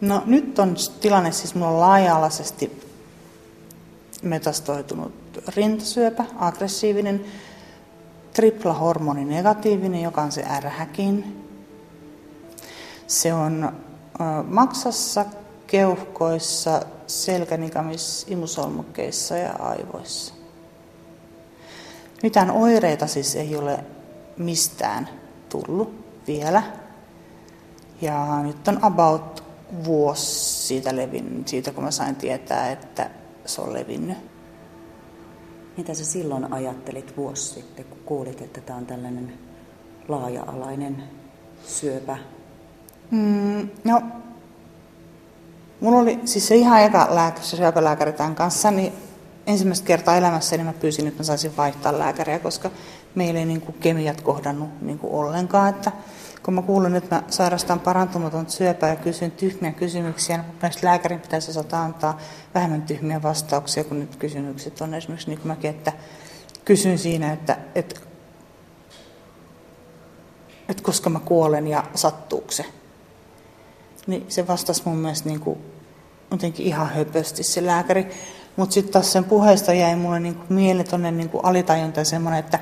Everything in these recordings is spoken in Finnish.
No nyt on tilanne, siis mulla on laaja-alaisesti metastoitunut rintasyöpä, aggressiivinen, triplahormoni negatiivinen, joka on se ärhäkin. Se on maksassa, keuhkoissa, selkänikamissa, imusolmukkeissa ja aivoissa. Mitään oireita siis ei ole mistään tullut vielä. Ja nyt on about vuosi siitä levinnyt, siitä kun mä sain tietää, että se on levinnyt. Mitä sä silloin ajattelit vuosi sitten, kun kuulit, että tämä on tällainen laaja-alainen syöpä? Mm, no, mulla oli siis se ihan eka lääkäri, syöpälääkäri tämän kanssa, niin ensimmäistä kertaa elämässä niin mä pyysin, että mä saisin vaihtaa lääkäriä, koska meillä ei niin kuin kemiat kohdannut niin kuin ollenkaan. Että kun mä kuulen, että mä sairastan parantumaton syöpää ja kysyn tyhmiä kysymyksiä, niin mielestäni lääkärin pitäisi osata antaa vähemmän tyhmiä vastauksia, kun nyt kysymykset on esimerkiksi niin kuin mäkin, että kysyn siinä, että, että, että koska mä kuolen ja sattuuko se. Niin se vastasi mun mielestä niin kuin, jotenkin ihan höpösti se lääkäri. Mutta sitten taas sen puheesta jäi mulle niin kuin tuonne niin alitajunta semmoinen, että,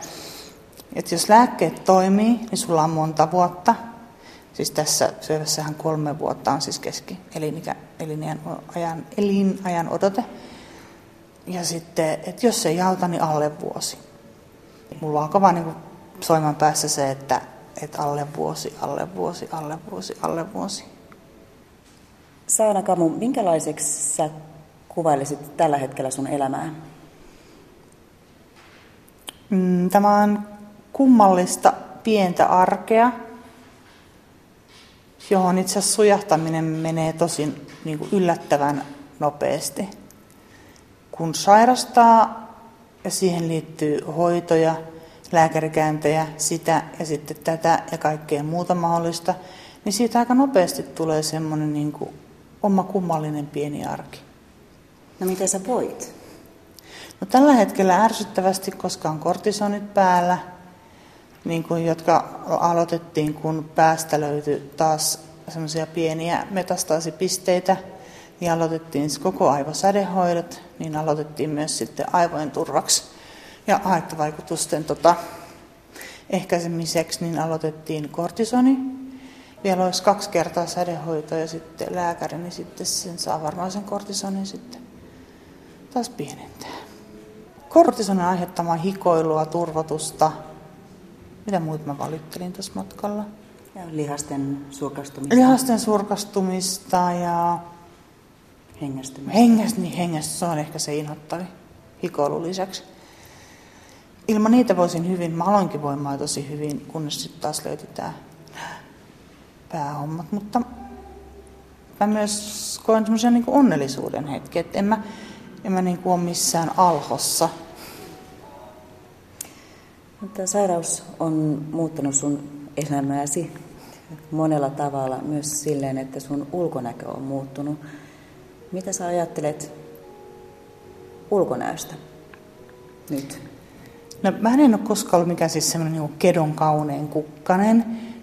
että jos lääkkeet toimii, niin sulla on monta vuotta. Siis tässä syövässähän kolme vuotta on siis keski elinikä, elinajan, ajan, elinajan odote. Ja sitten, että jos se ei auta, niin alle vuosi. Mulla alkaa vaan niin soimaan päässä se, että, että alle vuosi, alle vuosi, alle vuosi, alle vuosi. Saana Kamu, minkälaiseksi sä kuvailisit tällä hetkellä sun elämää? Mm, tämä on kummallista pientä arkea, johon itse asiassa sujahtaminen menee tosi niin kuin yllättävän nopeasti. Kun sairastaa ja siihen liittyy hoitoja, lääkärikäyntejä, sitä ja sitten tätä ja kaikkea muuta mahdollista, niin siitä aika nopeasti tulee semmoinen niin kuin oma kummallinen pieni arki. No miten sä voit? No tällä hetkellä ärsyttävästi, koska on kortisonit päällä, niin kuin, jotka aloitettiin, kun päästä löytyi taas semmoisia pieniä metastaasipisteitä, niin aloitettiin koko aivosädehoidot, niin aloitettiin myös sitten aivojen turvaksi ja haittavaikutusten tota, ehkäisemiseksi, niin aloitettiin kortisoni. Vielä olisi kaksi kertaa sädehoito ja sitten lääkäri, niin sitten sen saa varmaan sen kortisonin sitten taas pienentää. Kortisonin aiheuttamaa hikoilua, turvotusta. Mitä muut mä valittelin tuossa matkalla? Ja lihasten surkastumista. Lihasten surkastumista ja hengästymistä. Hengäst, niin hengäst, se on ehkä se inhottavi hikoilun lisäksi. Ilman niitä voisin hyvin, mä aloinkin voimaa tosi hyvin, kunnes sitten taas löytyi tämä päähommat. Mutta mä myös koen semmoisen niin onnellisuuden hetki, että en mä, en mä niin kuin ole missään alhossa. Tämä sairaus on muuttanut sun elämääsi monella tavalla, myös silleen, että sun ulkonäkö on muuttunut. Mitä sä ajattelet ulkonäöstä nyt? No mä en ole koskaan ollut mikään siis semmoinen niin kedon kaunein kukkanen.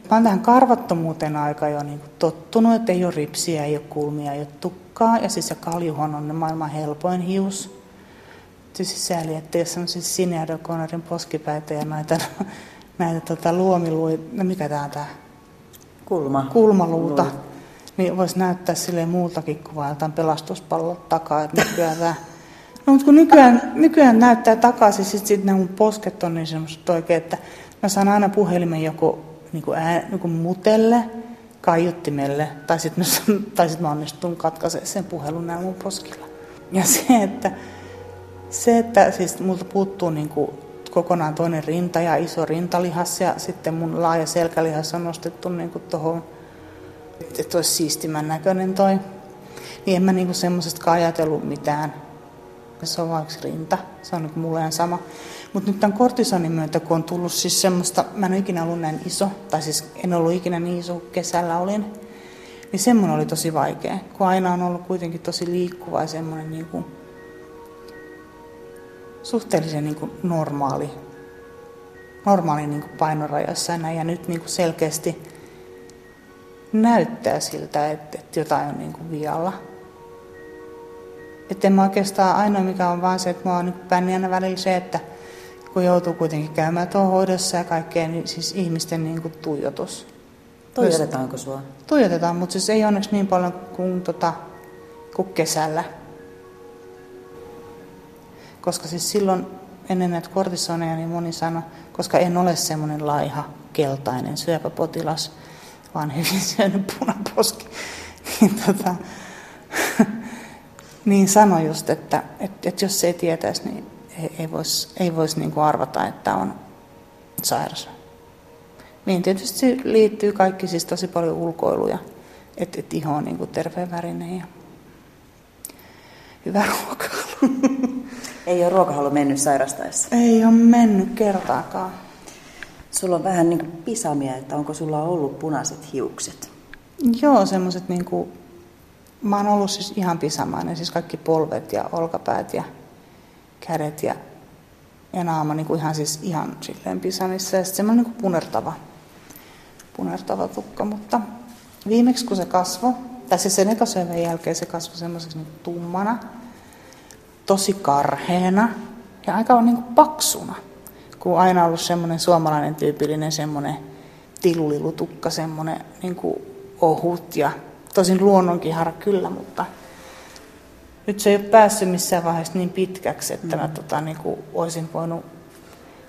Mä oon tähän karvattomuuteen aika jo niin tottunut, että ei ole ripsiä, ei ole kulmia, ei ole tukkaa. Ja siis se kaljuhon on maailman helpoin hius. Tietysti sääli, että jos on siis Sineadokonarin poskipäitä ja näitä, näitä tota, luomiluita, no mikä tää on tää? Kulma. Kulmaluuta. Luita. Niin voisi näyttää sille muultakin kuin vain jotain pelastuspallot takaa, että nykyään tää No, mutta kun nykyään, nykyään näyttää takaisin, sitten sit ne mun posket on niin semmoiset oikein, että mä saan aina puhelimen joko niin kuin ää, niin kuin mutelle, kaiuttimelle, tai sitten tai sit mä onnistun katkaisemaan sen puhelun näin mun poskilla. Ja se, että, se, että siis multa puuttuu niin kuin kokonaan toinen rinta ja iso rintalihas, ja sitten mun laaja selkälihas on nostettu niin kuin tohon, että olisi siistimän näköinen toi. Niin en mä niin semmoisesta ajatellut mitään se on vain rinta. Se on niin mulle ihan sama. Mutta nyt tämän kortisonin myötä, kun on tullut siis semmoista, mä en ole ikinä ollut näin iso, tai siis en ollut ikinä niin iso kuin kesällä olin, niin semmoinen oli tosi vaikea, kun aina on ollut kuitenkin tosi liikkuva ja semmoinen niin kuin suhteellisen niin kuin normaali, normaali niin kuin painorajassa ja, näin, ja nyt niin kuin selkeästi näyttää siltä, että, että jotain on niin kuin vialla. Että en mä oikeastaan ainoa mikä on vaan se, että mä oon niin pännijänä välillä se, että kun joutuu kuitenkin käymään tuohon hoidossa ja kaikkeen, niin siis ihmisten niin kuin tuijotus. Tuijotetaanko sua? Tuijotetaan, mutta siis ei onneksi niin paljon kuin, tota, kuin kesällä. Koska siis silloin ennen näitä kortisoneja niin moni sanoi, koska en ole semmoinen laiha, keltainen syöpäpotilas, vaan hyvin syönyt punaposki, niin, tota, niin sanoi just, että, että, että jos se ei tietäisi, niin ei, ei voisi ei vois niinku arvata, että on sairas. Niin tietysti liittyy kaikki siis tosi paljon ulkoiluja, että et iho on niinku terveen värinen ja hyvä ruokailu. Ei ole ruokahalu mennyt sairastaessa? Ei ole mennyt kertaakaan. Sulla on vähän niin kuin pisamia, että onko sulla ollut punaiset hiukset? Joo, semmoiset niin kuin, mä oon ollut siis ihan pisamainen, siis kaikki polvet ja olkapäät ja kädet ja, ja naama niin kuin ihan siis ihan silleen pisamissa ja sitten semmoinen niin kuin punertava, punertava tukka, mutta viimeksi kun se kasvoi, tai siis sen ekasyövän jälkeen se kasvoi semmoiseksi niin tummana, tosi karheena ja aika niin kuin paksuna kun aina ollut semmoinen suomalainen tyypillinen semmoinen tilulilutukka, semmoinen niin kuin ohut ja tosin luonnonkihara kyllä, mutta nyt se ei ole päässyt missään vaiheessa niin pitkäksi, että mm. mä tota, niin kuin, olisin voinut,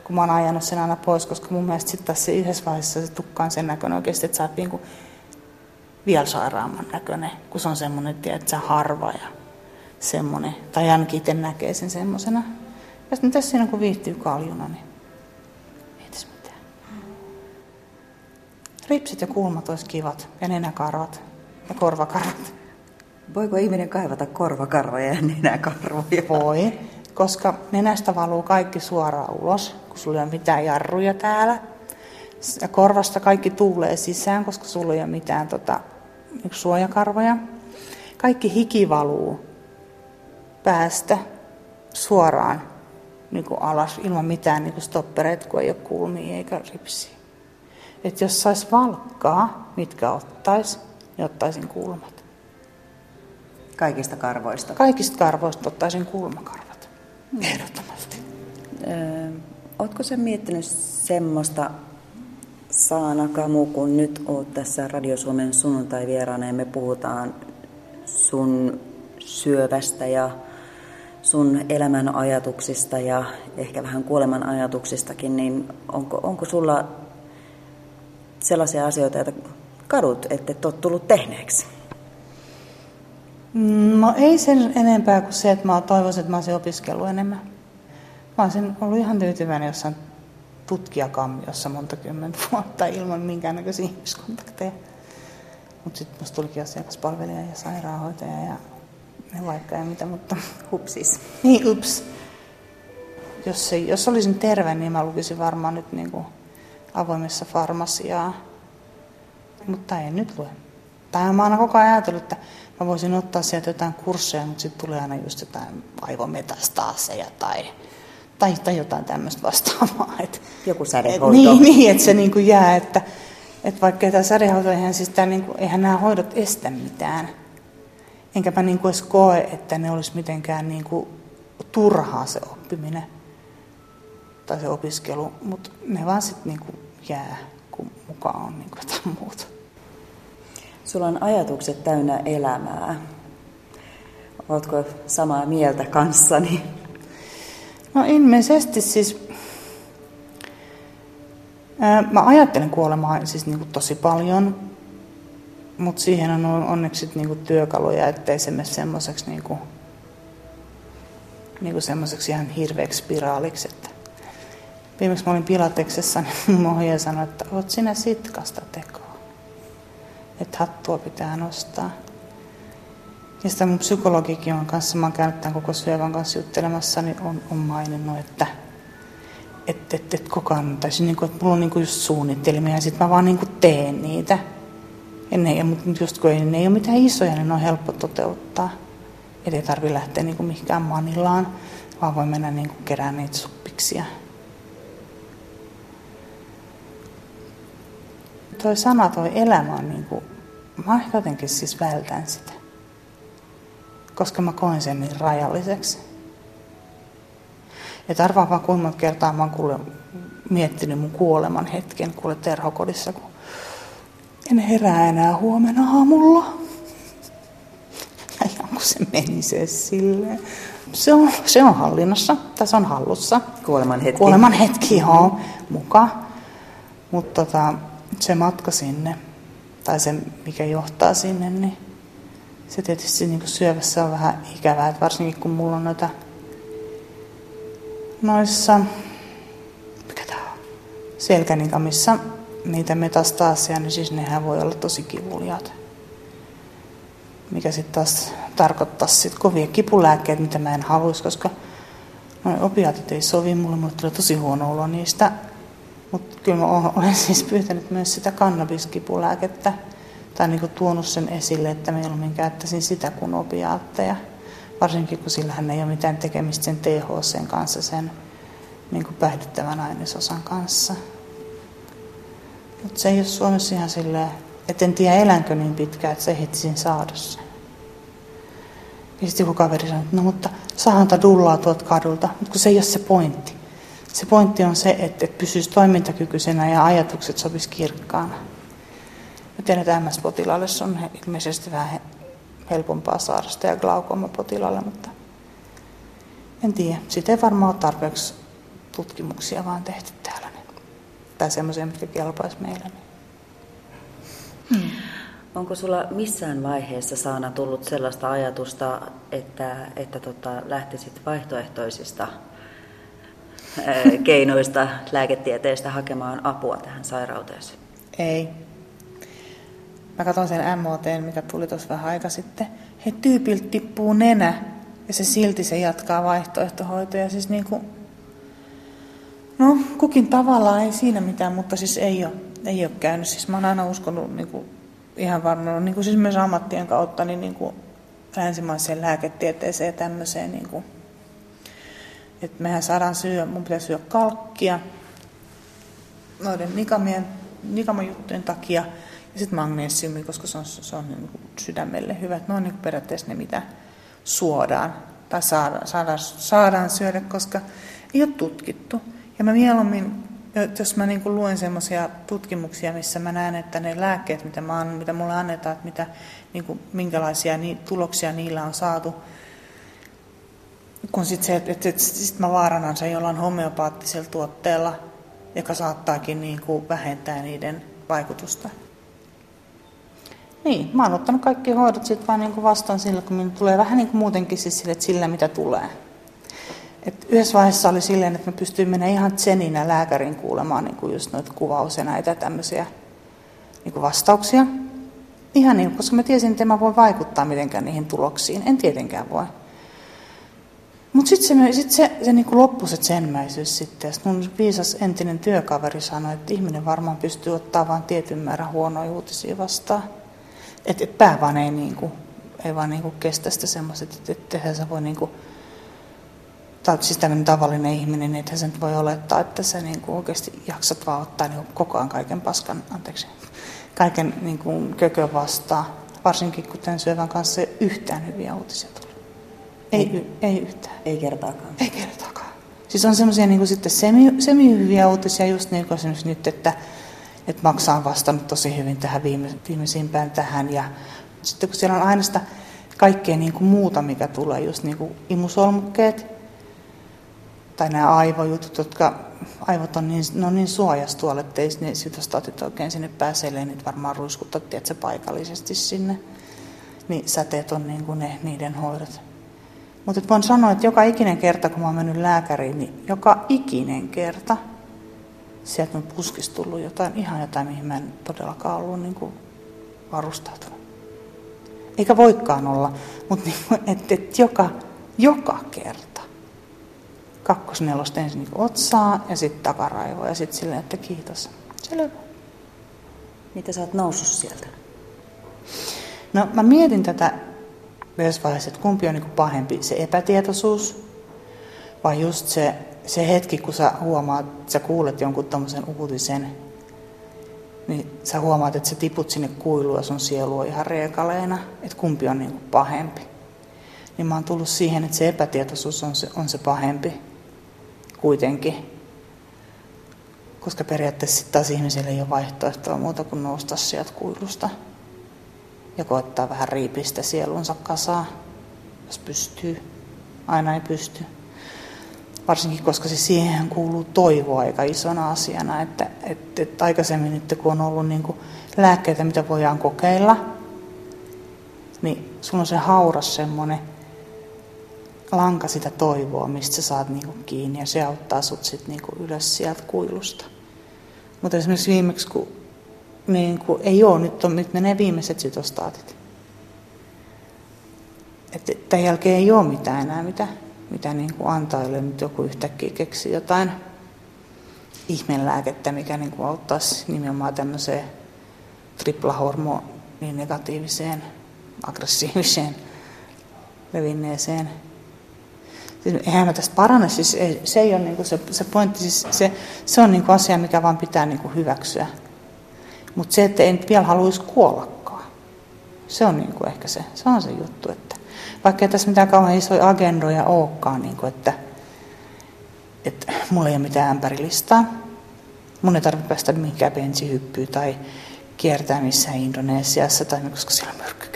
kun mä oon ajanut sen aina pois, koska mun mielestä sitten tässä yhdessä vaiheessa se tukka on sen näköinen oikeasti, että sä oot niin kuin vielä sairaamman näköinen, kun se on semmoinen, että sä harva ja semmoinen, tai ainakin itse näkee sen semmoisena. Ja sitten tässä siinä kun viihtyy kaljuna, niin Ripsit ja kulmat olisi kivat ja nenäkarvat ja korvakarvat. Voiko ihminen kaivata korvakarvoja ja nenäkarvoja? Voi, koska nenästä valuu kaikki suoraan ulos, kun sulla ei ole mitään jarruja täällä. Ja korvasta kaikki tuulee sisään, koska sulla ei ole mitään tota, suojakarvoja. Kaikki hiki valuu päästä suoraan niin kuin alas ilman mitään niin kuin stoppereita, kun ei ole kulmia eikä ripsiä että jos sais valkkaa, mitkä ottais, niin ottaisin kulmat. Kaikista karvoista? Kaikista karvoista ottaisin kulmakarvat. Mm. Ehdottomasti. Öö, ootko sä miettinyt semmoista Saana Kamu, kun nyt oot tässä Radio Suomen sunnuntai-vieraana ja me puhutaan sun syövästä ja sun elämän ajatuksista ja ehkä vähän kuoleman ajatuksistakin, niin onko, onko sulla sellaisia asioita, joita kadut, että et ole tullut tehneeksi? No ei sen enempää kuin se, että mä toivoisin, että mä olisin opiskellut enemmän. Mä olisin ollut ihan tyytyväinen jossain tutkijakammiossa monta kymmentä vuotta ilman minkäännäköisiä ihmiskontakteja. Mutta sitten musta tulikin asiakaspalvelija ja sairaanhoitaja ja ne vaikka ja mitä, mutta hupsis. Niin, ups. Jos, se, jos olisin terve, niin mä lukisin varmaan nyt niin kuin avoimessa farmasiaa. Mutta ei nyt lue. Tai mä oon koko ajan ajatellut, että mä voisin ottaa sieltä jotain kursseja, mutta sitten tulee aina just jotain aivometastaseja tai, tai, tai jotain tämmöistä vastaavaa. Et, Joku sädehoito. niin, niin, että se niin kuin jää, että, että vaikka tämä sädehoito, eihän, siis tämä, niin kuin, eihän nämä hoidot estä mitään. Enkä mä niin kuin edes koe, että ne olisi mitenkään niin kuin turhaa se oppiminen tai se opiskelu, mutta ne vaan sitten niin kuin jää, kun mukaan on niin jotain muuta. Sulla on ajatukset täynnä elämää. Oletko samaa mieltä kanssani? No ilmeisesti siis... Ää, mä ajattelen kuolemaa siis niin kuin tosi paljon, mutta siihen on onneksi niin kuin työkaluja, ettei se mene semmoiseksi niin niin kuin semmoiseksi ihan hirveäksi spiraaliksi, että Viimeksi mä olin Pilateksessa, niin mun sanoi, että oot sinä sitkasta tekoa. Että hattua pitää nostaa. Ja sitä mun psykologikin on kanssa, mä oon koko syövän kanssa juttelemassa, niin on, on maininnut, että et, et, et koko ajan, tai siis niin kuin, että mulla on niin kuin just suunnittelimia ja sitten mä vaan niin kuin teen niitä. Ne, mutta just kun ei, ne ei ole mitään isoja, niin ne on helppo toteuttaa. Eli ei tarvi lähteä niin kuin mihinkään manilaan, vaan voi mennä niin kuin kerään niitä suppiksia. toi sana, toi elämä on niin kuin mä jotenkin siis vältän sitä. Koska mä koen sen niin rajalliseksi. Ja arvaa vaan kuinka monta kertaa mä oon kuule miettinyt mun kuoleman hetken kuule terhokodissa, kun en herää enää huomenna aamulla. Ja kun se meni se silleen. Se on, se on hallinnassa, se on hallussa. Kuoleman hetki. Kuoleman hetki, joo, muka. Mutta tota, se matka sinne, tai se mikä johtaa sinne, niin se tietysti niin kuin syövässä on vähän ikävää, että varsinkin kun mulla on noita noissa, mikä tää on, selkänikamissa niitä metastaasia, niin siis nehän voi olla tosi kivuliaat. Mikä sitten taas tarkoittaa sit kovia kipulääkkeitä, mitä mä en haluaisi, koska noin opiaatit ei sovi mulle, mulle tulee tosi huono olo niistä. Mutta kyllä mä olen siis pyytänyt myös sitä kannabiskipulääkettä, tai niinku tuonut sen esille, että mieluummin käyttäisin sitä kuin opiaatteja. Varsinkin kun sillähän ei ole mitään tekemistä sen THC kanssa, sen niin päihdyttävän ainesosan kanssa. Mutta se ei ole Suomessa ihan silleen, että en tiedä elänkö niin pitkään, että se ehtisin saada sen. Ja sitten joku kaveri sanoi, että no mutta sahanta dullaa tuolta kadulta, mutta kun se ei ole se pointti. Se pointti on se, että, että pysyisi toimintakykyisenä ja ajatukset sopisi kirkkaana. Mä tiedän, että MS-potilaalle se on ilmeisesti vähän helpompaa saada sitä ja glaukoma-potilaalle, mutta en tiedä. Siitä ei varmaan ole tarpeeksi tutkimuksia vaan tehty. Tai semmoisia, mitkä kelpaisi meille. Niin. Hmm. Onko sulla missään vaiheessa Saana tullut sellaista ajatusta, että, että tota, lähtisit vaihtoehtoisista keinoista lääketieteestä hakemaan apua tähän sairauteesi? Ei. Mä katson sen MOT, mikä tuli tuossa vähän aika sitten. He tyypiltä tippuu nenä ja se silti se jatkaa vaihtoehtohoitoja. Siis niin kuin, no kukin tavallaan ei siinä mitään, mutta siis ei ole, ei ole käynyt. Siis mä oon aina uskonut niin kuin, ihan varmaan, niin kuin siis myös ammattien kautta, niin, niin kuin länsimaiseen lääketieteeseen ja tämmöiseen. Niin kuin, että mehän saadaan syödä, mun pitää syödä kalkkia noiden nikamien, nikamajuttujen takia – ja sitten magnesiumi, koska se on, se on niin kuin sydämelle hyvä. Ne on niin periaatteessa ne, mitä suodaan tai saadaan, saadaan, saadaan syödä, koska ei ole tutkittu. Ja mä mieluummin, jos mä niin kuin luen semmoisia tutkimuksia, missä mä näen, että ne lääkkeet, mitä, mä annan, mitä mulle annetaan, että mitä, niin kuin, minkälaisia ni, tuloksia niillä on saatu, kun sitten se, että, että, että sit mä vaaranan sen jollain homeopaattisella tuotteella, joka saattaakin niin kuin vähentää niiden vaikutusta. Niin, mä oon ottanut kaikki hoidot sitten vaan niin vastaan sillä, kun tulee vähän niin kuin muutenkin siis sille, että sillä mitä tulee. Et yhdessä vaiheessa oli silleen, että mä pystyin mennä ihan tseninä lääkärin kuulemaan niin kuin just noita kuvaus ja näitä tämmöisiä niin kuin vastauksia. Ihan niin, koska mä tiesin, että mä voi vaikuttaa mitenkään niihin tuloksiin. En tietenkään voi. Mutta sitten se, sit se, se niin loppui se tsenmäisyys sitten. Sitten mun viisas entinen työkaveri sanoi, että ihminen varmaan pystyy ottaa vain tietyn määrän huonoja uutisia vastaan. Että et pää vaan ei, niinku, ei vaan niinku kestä sitä semmoista, että et, et, sä voi niinku, tai siis tämmöinen tavallinen ihminen, niin ethän sen voi olettaa, että sä niinku oikeasti jaksat vaan ottaa niinku koko ajan kaiken paskan, anteeksi, kaiken niinku kökö vastaan. Varsinkin kun tämän syövän kanssa ei yhtään hyviä uutisia tuli. Ei, ei, ei yhtään. Ei kertaakaan. Ei kertaakaan. Siis on semmoisia niin sitten semi, semi-hyviä uutisia just niin kuin esimerkiksi nyt, että että Maksa on vastannut tosi hyvin tähän viime, viimeisimpään tähän. Ja sitten kun siellä on aina sitä kaikkea niin kuin muuta, mikä tulee, just niin kuin imusolmukkeet tai nämä aivojutut, jotka aivot on niin, ne on niin suojas tuolla, että ei ne sytostaatit oikein sinne pääsee, niitä varmaan ruiskuttaa tiedätkö, paikallisesti sinne. Niin säteet on niin kuin ne, niiden hoidot. Mutta voin sanoa, että joka ikinen kerta, kun mä oon mennyt lääkäriin, niin joka ikinen kerta – sieltä on puskista tullut jotain, ihan jotain, mihin mä en todellakaan ollut niin kuin varustautunut. Eikä voikaan olla, mutta niin, että et joka, joka kerta kakkosnelosta ensin niin otsaa ja sitten takaraivoa ja sitten silleen, että kiitos. Selvä. Mitä sä oot noussut sieltä? No mä mietin tätä myös vaiheessa, että kumpi on niin pahempi, se epätietoisuus vai just se se hetki, kun sä huomaat, sä kuulet jonkun tämmöisen uutisen, niin sä huomaat, että sä tiput sinne kuiluun ja sun sielu on ihan reekaleena, että kumpi on niin pahempi. Niin mä oon tullut siihen, että se epätietoisuus on se, on se pahempi kuitenkin. Koska periaatteessa taas ihmisillä ei ole vaihtoehtoa muuta kuin nousta sieltä kuilusta ja koettaa vähän riipistä sielunsa kasaa, jos pystyy. Aina ei pysty. Varsinkin, koska se siihen kuuluu toivoa aika isona asiana, että, että, että aikaisemmin nyt kun on ollut niin kuin lääkkeitä, mitä voidaan kokeilla, niin sulla on se hauras semmoinen lanka sitä toivoa, mistä sä saat niinku kiinni ja se auttaa sut sit niinku ylös sieltä kuilusta. Mutta esimerkiksi viimeksi, kun niinku, ei ole, nyt, on, nyt menee viimeiset sytostaatit. Että tämän jälkeen ei ole mitään enää, mitä, mitä niinku antaa, jolle nyt joku yhtäkkiä keksi jotain ihmelääkettä, mikä niinku auttaisi nimenomaan tämmöiseen triplahormonin negatiiviseen, aggressiiviseen levinneeseen eihän mä tästä parane, siis ei, se ei ole niin kuin se, se pointti, siis se, se on niin kuin asia, mikä vaan pitää niin kuin hyväksyä. Mutta se, että en vielä haluaisi kuollakaan, se on niin kuin ehkä se, se on se juttu, että vaikka ei tässä mitään kauhean isoja agendoja olekaan, niin kuin, että, että mulla ei ole mitään ämpärilistaa, mun ei tarvitse päästä mihinkään bensihyppyyn tai kiertää missään Indonesiassa, tai koska siellä on myrkkykäärme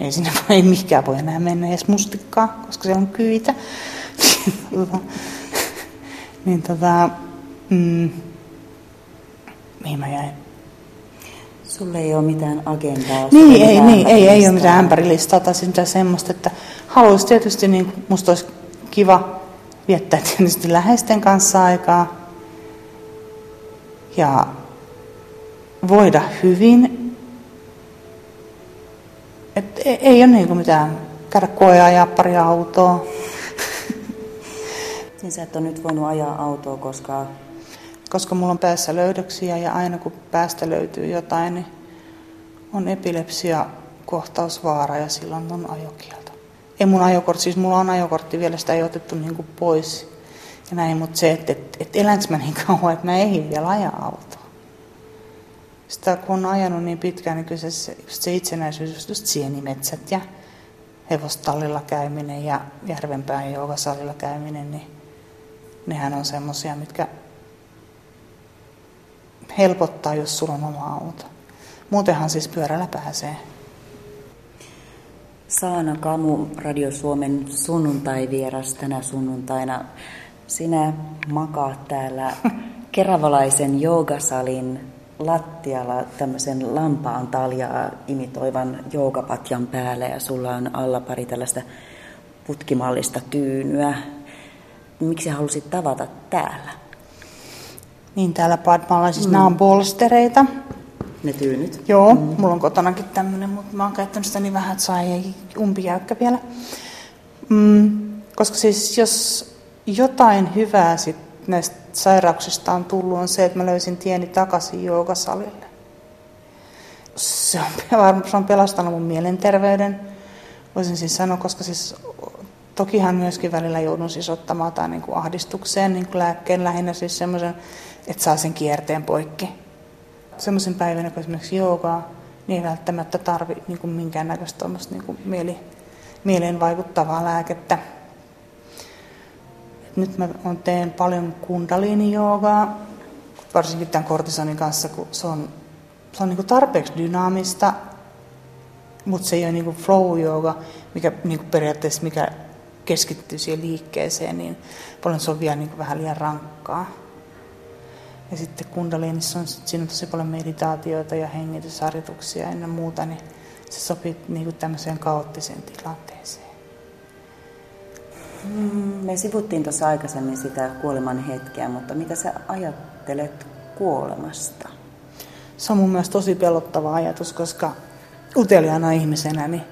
ei sinne voi, ei mikään voi enää mennä edes mustikkaa, koska se on kyitä. niin tota, mm, mihin mä jäin? Sulle ei ole mitään agendaa. Niin, ei, niin, ei, ei ole mitään ämpärilistaa tai mitään semmoista, että haluaisi tietysti, niin musta olisi kiva viettää tietysti läheisten kanssa aikaa ja voida hyvin et ei, ei ole niinku mitään käydä koeajaa pari autoa. Niin sä et ole nyt voinut ajaa autoa, koska... Koska mulla on päässä löydöksiä ja aina kun päästä löytyy jotain, niin on epilepsia kohtausvaara ja silloin on ajokielto. Ei mun ajokortti, siis mulla on ajokortti vielä, sitä ei otettu niin pois. Ja näin, mutta se, että et, et elänkö mä niin kauan, että mä eihin vielä ajaa autoa sitä kun on ajanut niin pitkään, niin kyllä se, just se itsenäisyys, just sienimetsät ja hevostallilla käyminen ja Järvenpään joukasalilla käyminen, niin nehän on semmoisia, mitkä helpottaa, jos sulla on oma auto. Muutenhan siis pyörällä pääsee. Saana Kamu, Radio Suomen sunnuntai-vieras tänä sunnuntaina. Sinä makaat täällä keravalaisen joogasalin lattialla tämmöisen lampaan taljaa imitoivan joogapatjan päällä ja sulla on alla pari tällaista putkimallista tyynyä. Miksi halusit tavata täällä? Niin täällä Padmalla, siis mm. nämä on bolstereita. Ne tyynyt? Joo, mm. mulla on kotonakin tämmöinen, mutta mä oon käyttänyt sitä niin vähän, että saa ei umpijäykkä vielä. Mm, koska siis jos jotain hyvää sitten näistä sairauksista on tullut, on se, että mä löysin tieni takaisin joogasalille. Se on, se on pelastanut mun mielenterveyden, voisin siis sanoa, koska siis tokihan myöskin välillä joudun siis ottamaan tai niin kuin ahdistukseen niin kuin lääkkeen lähinnä siis semmoisen, että saa sen kierteen poikki. Semmoisen päivänä, kun esimerkiksi joogaa, niin ei välttämättä tarvi niin kuin minkäännäköistä niin kuin mieli, mieleen vaikuttavaa lääkettä. Nyt mä teen paljon kundaliini-joogaa, varsinkin tämän kortisonin kanssa, kun se on, se on niin tarpeeksi dynaamista, mutta se ei ole niin flow-jooga, mikä niin periaatteessa mikä keskittyy siihen liikkeeseen, niin paljon se on vielä niin vähän liian rankkaa. Ja sitten kundaliinissa on, siinä on tosi paljon meditaatioita ja hengitysharjoituksia ja ennen muuta, niin se sopii niin tämmöiseen kaoottiseen tilanteeseen. Mm, me sivuttiin tuossa aikaisemmin sitä kuoleman hetkeä, mutta mitä sä ajattelet kuolemasta? Se on mun mielestä tosi pelottava ajatus, koska uteliaana ihmisenä, niin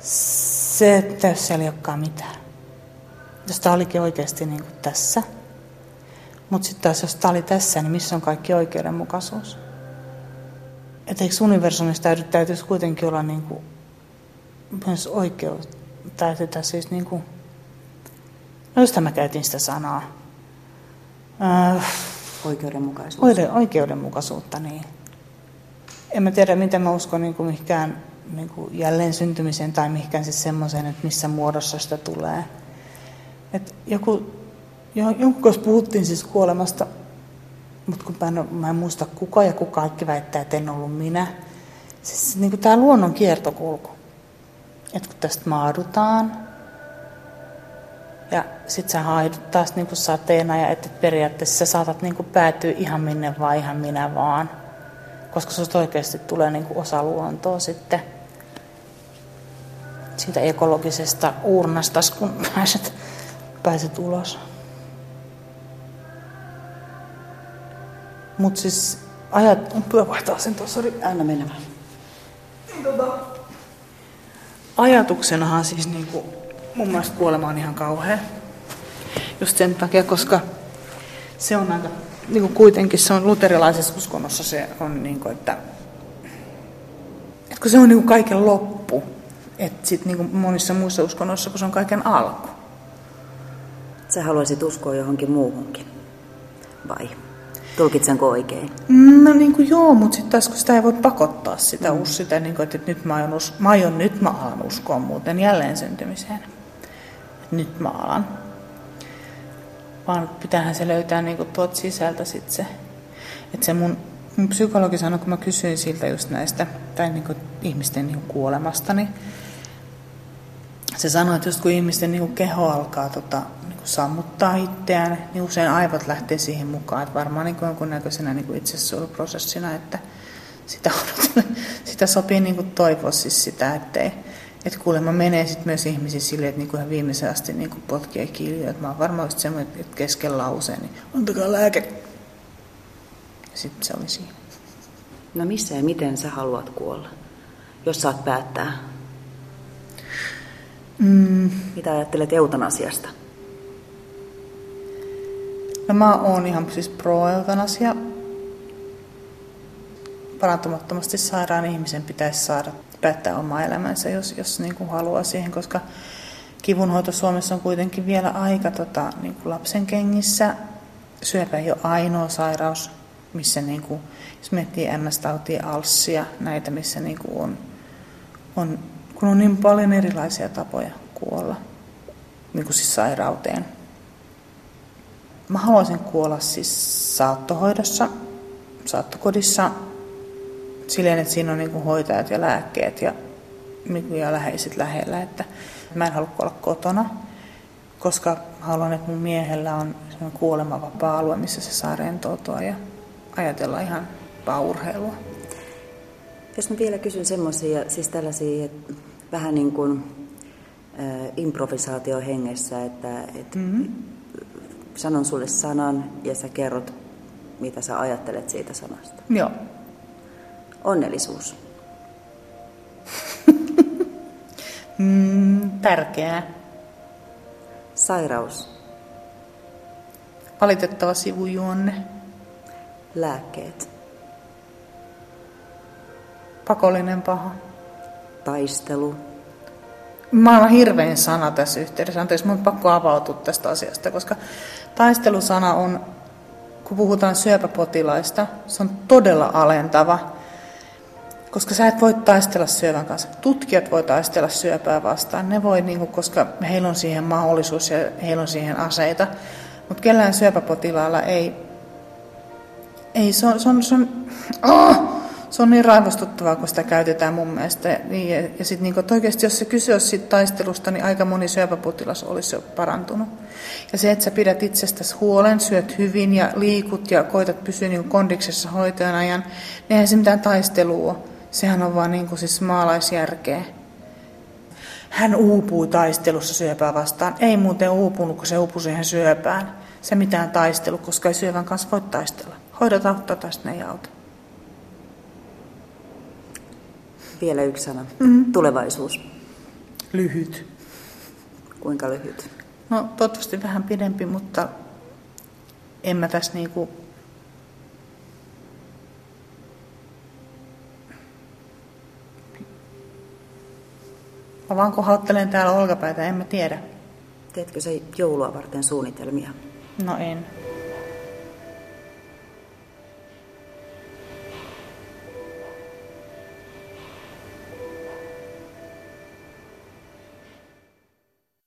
se, siellä ei olekaan mitään. Jos tämä olikin oikeasti niin kuin tässä, mutta sitten taas jos tämä oli tässä, niin missä on kaikki oikeudenmukaisuus? Että eikö universumista täytyisi kuitenkin olla niin kuin myös oikeus, sitä siis niin kuin, no just mä käytin sitä sanaa, äh, Oikeudenmukaisuus. Oire, oikeudenmukaisuutta, niin. En mä tiedä, miten mä uskon niin kuin mihinkään niin kuin jälleen syntymiseen tai mihinkään siis semmoiseen, että missä muodossa sitä tulee. Et joku, jonkun kanssa puhuttiin siis kuolemasta, mutta kun mä en, mä en muista kuka ja kuka kaikki väittää, että en ollut minä. Siis niin kuin tämä luonnon kiertokulku. Että kun tästä maadutaan, ja sit sä haidut taas niin kuin sateena ja että periaatteessa sä saatat niin kuin päätyä ihan minne vaan ihan minä vaan. Koska susta oikeasti tulee niin kuin osa luontoa sitten siitä ekologisesta uurnasta, kun pääset, pääset ulos. Mutta siis ajat, pyö vaihtaa sen tuossa, Anna mennä vaan. Tota, ajatuksenahan siis niinku, mun mielestä kuolema on ihan kauhea. Just sen takia, koska se on aika, niinku kuitenkin se on luterilaisessa uskonnossa se on niinku, että, että kun se on niinku kaiken loppu, että sit niinku monissa muissa uskonnoissa, kun se on kaiken alku. Sä haluaisit uskoa johonkin muuhunkin, vai? Tulkitsenko oikein? No niin kuin joo, mutta sitten taas kun sitä ei voi pakottaa sitä, mm. sitä niin kuin, että nyt mä aion, us, mä aion, nyt mä alan uskoa muuten jälleen syntymiseen. Nyt mä alan. Vaan pitäähän se löytää niin kuin tuot sisältä sitten se. Että se mun, mun psykologi sanoi, kun mä kysyin siltä just näistä, tai niin kuin ihmisten niin kuin kuolemasta, niin se sanoi, että just kun ihmisten niin kuin keho alkaa tota, sammuttaa itseään, niin usein aivot lähtee siihen mukaan. Että varmaan niin kuin jonkunnäköisenä niin kuin itsesuojeluprosessina, että sitä, sitä sopii niin kuin toivoa siis sitä, ettei, että kuulemma menee sitten myös ihmisiä silleen, että niinku ihan viimeisen asti niinku potkii kiljoja. Että mä oon varmaan just semmoinen, että kesken lauseen, niin antakaa lääke. Sitten se oli siinä. No missä ja miten sä haluat kuolla, jos saat päättää? Mm. Mitä ajattelet eutanasiasta? No mä oon ihan siis pro-eutanasia. Parantumattomasti sairaan ihmisen pitäisi saada päättää oma elämänsä, jos, jos niin kuin haluaa siihen, koska kivunhoito Suomessa on kuitenkin vielä aika tota, niin kuin lapsen kengissä. Syöpä ei ole ainoa sairaus, missä niin kuin, jos miettii MS-tautia, alssia, näitä, missä niin kuin on, on, kun on niin paljon erilaisia tapoja kuolla niin kuin siis sairauteen. Mä haluaisin kuolla siis saattohoidossa, saattokodissa, silleen, että siinä on niin hoitajat ja lääkkeet ja, niinku ja läheiset lähellä. Että mä en halua kuolla kotona, koska haluan, että mun miehellä on kuolemavapaa alue, missä se saa rentoutua ja ajatella ihan urheilua. Jos mä vielä kysyn semmoisia, siis tällaisia, että vähän niin kuin äh, improvisaatiohengessä, että, että mm-hmm sanon sulle sanan ja sä kerrot, mitä sä ajattelet siitä sanasta. Joo. Onnellisuus. mm, tärkeää. Sairaus. Valitettava sivujuonne. Lääkkeet. Pakollinen paha. Taistelu maailman hirvein sana tässä yhteydessä. Anteeksi, mun on pakko avautua tästä asiasta, koska taistelusana on, kun puhutaan syöpäpotilaista, se on todella alentava, koska sä et voi taistella syövän kanssa. Tutkijat voi taistella syöpää vastaan, ne voi, niin kuin, koska heillä on siihen mahdollisuus ja heillä on siihen aseita, mutta kellään syöpäpotilaalla ei, ei se on, se on, se on oh! Se on niin raivostuttavaa, kun sitä käytetään mun mielestä. Niin, ja, ja sitten niin oikeasti, jos se kyse olisi siitä taistelusta, niin aika moni syöpäpotilas olisi jo parantunut. Ja se, että sä pidät itsestäsi huolen, syöt hyvin ja liikut ja koitat pysyä niin kondiksessa hoitajan ajan, niin eihän se mitään taistelua Sehän on vaan niin kuin siis maalaisjärkeä. Hän uupuu taistelussa syöpää vastaan. Ei muuten uupunut, kun se uupui siihen syöpään. Se mitään taistelu, koska ei syövän kanssa voi taistella. Hoidot auttaa tai ne ei auta. Vielä yksi sana. Mm. Tulevaisuus. Lyhyt. Kuinka lyhyt? No toivottavasti vähän pidempi, mutta en mä tässä niinku... Mä vaan kohauttelen täällä olkapäitä, en mä tiedä. Teetkö se joulua varten suunnitelmia? No en.